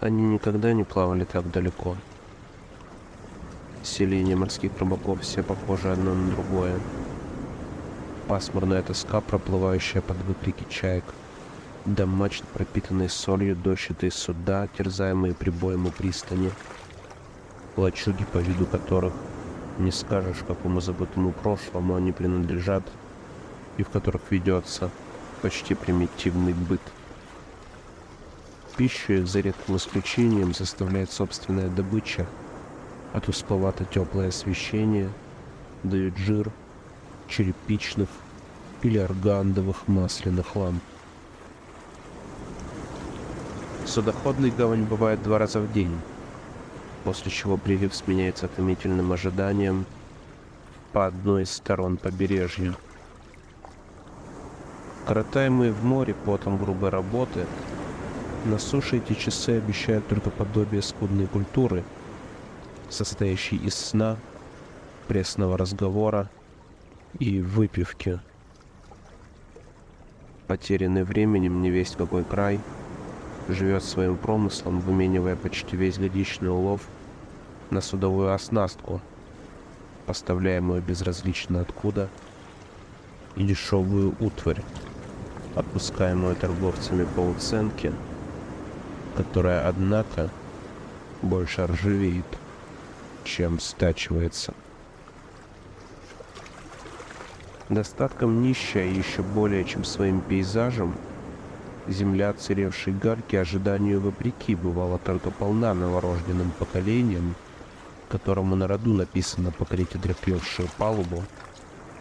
Они никогда не плавали так далеко. Селения морских рыбаков все похожи одно на другое. Пасмурная тоска, проплывающая под выкрики чаек. До мачт, пропитанные солью, дощатые суда, терзаемые прибоем у пристани. Лачуги, по виду которых не скажешь, какому забытому прошлому они принадлежат, и в которых ведется почти примитивный быт. Пищу за редким исключением заставляет собственная добыча, а тускловато-теплое освещение дают жир черепичных или органдовых масляных ламп. Судоходный гавань бывает два раза в день, после чего прилив сменяется томительным ожиданием по одной из сторон побережья. Коротаемые в море потом грубой работы, на суше эти часы обещают только подобие скудной культуры, состоящей из сна, пресного разговора и выпивки. Потерянный временем не весть какой край, живет своим промыслом, выменивая почти весь годичный улов на судовую оснастку, поставляемую безразлично откуда, и дешевую утварь, отпускаемую торговцами по уценке, которая, однако, больше ржавеет, чем стачивается. Достатком нищая еще более, чем своим пейзажем, земля отсыревшей гарки ожиданию вопреки бывала только полна новорожденным поколением, которому на роду написано покорить одрехлевшую палубу,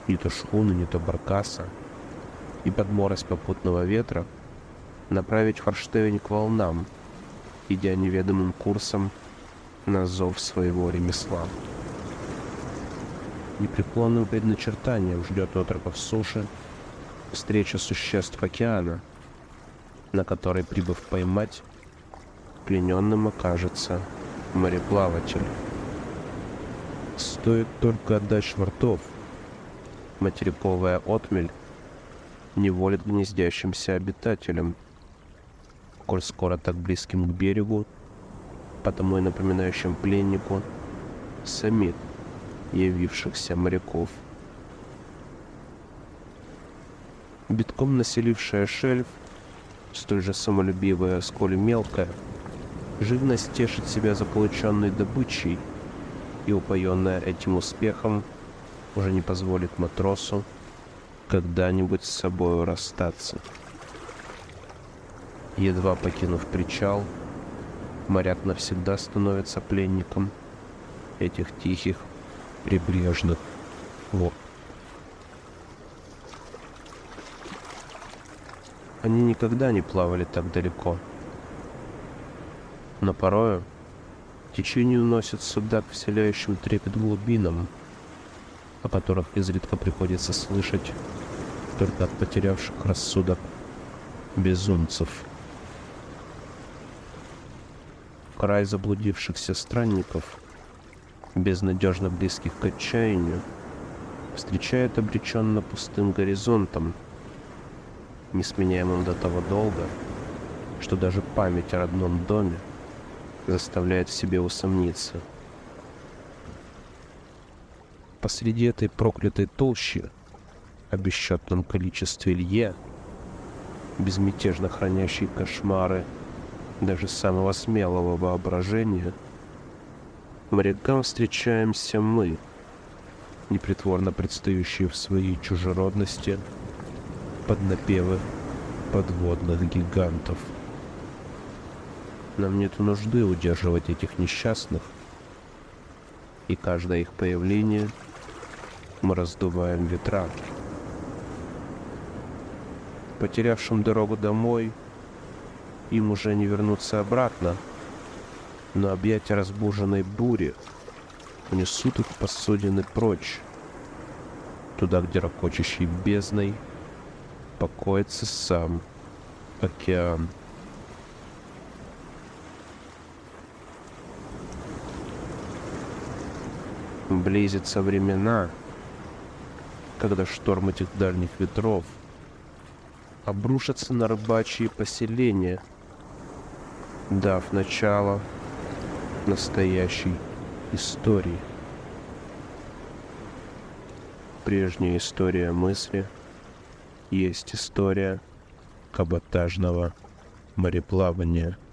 не то шхуны, не то баркаса, и под морость попутного ветра направить форштевень к волнам, идя неведомым курсом на зов своего ремесла. Непреклонным предначертанием ждет отроков суши встреча существ океана, на которой, прибыв поймать, плененным окажется мореплаватель. Стоит только отдать швартов, материковая отмель не волит гнездящимся обитателям, коль скоро так близким к берегу, потому и напоминающим пленнику самит явившихся моряков. Битком населившая шельф, столь же самолюбивая, сколь мелкая, живность тешит себя за полученной добычей и, упоенная этим успехом, уже не позволит матросу когда-нибудь с собою расстаться. Едва покинув причал, моряк навсегда становится пленником этих тихих прибрежных вод. Они никогда не плавали так далеко. Но порою течение уносит суда к вселяющим трепет глубинам, о которых изредка приходится слышать только от потерявших рассудок безумцев. Край заблудившихся странников — безнадежно близких к отчаянию, встречает обреченно пустым горизонтом, несменяемым до того долго, что даже память о родном доме заставляет в себе усомниться. Посреди этой проклятой толщи, о бесчетном количестве лье, безмятежно хранящей кошмары даже самого смелого воображения — морякам встречаемся мы, непритворно предстающие в своей чужеродности под напевы подводных гигантов. Нам нет нужды удерживать этих несчастных, и каждое их появление мы раздуваем ветра. Потерявшим дорогу домой, им уже не вернуться обратно — но объятия разбуженной бури унесут их посудины прочь, туда, где ракочущей бездной покоится сам океан. Близятся времена, когда шторм этих дальних ветров обрушатся на рыбачьи поселения — дав начало настоящей истории. Прежняя история мысли есть история каботажного мореплавания –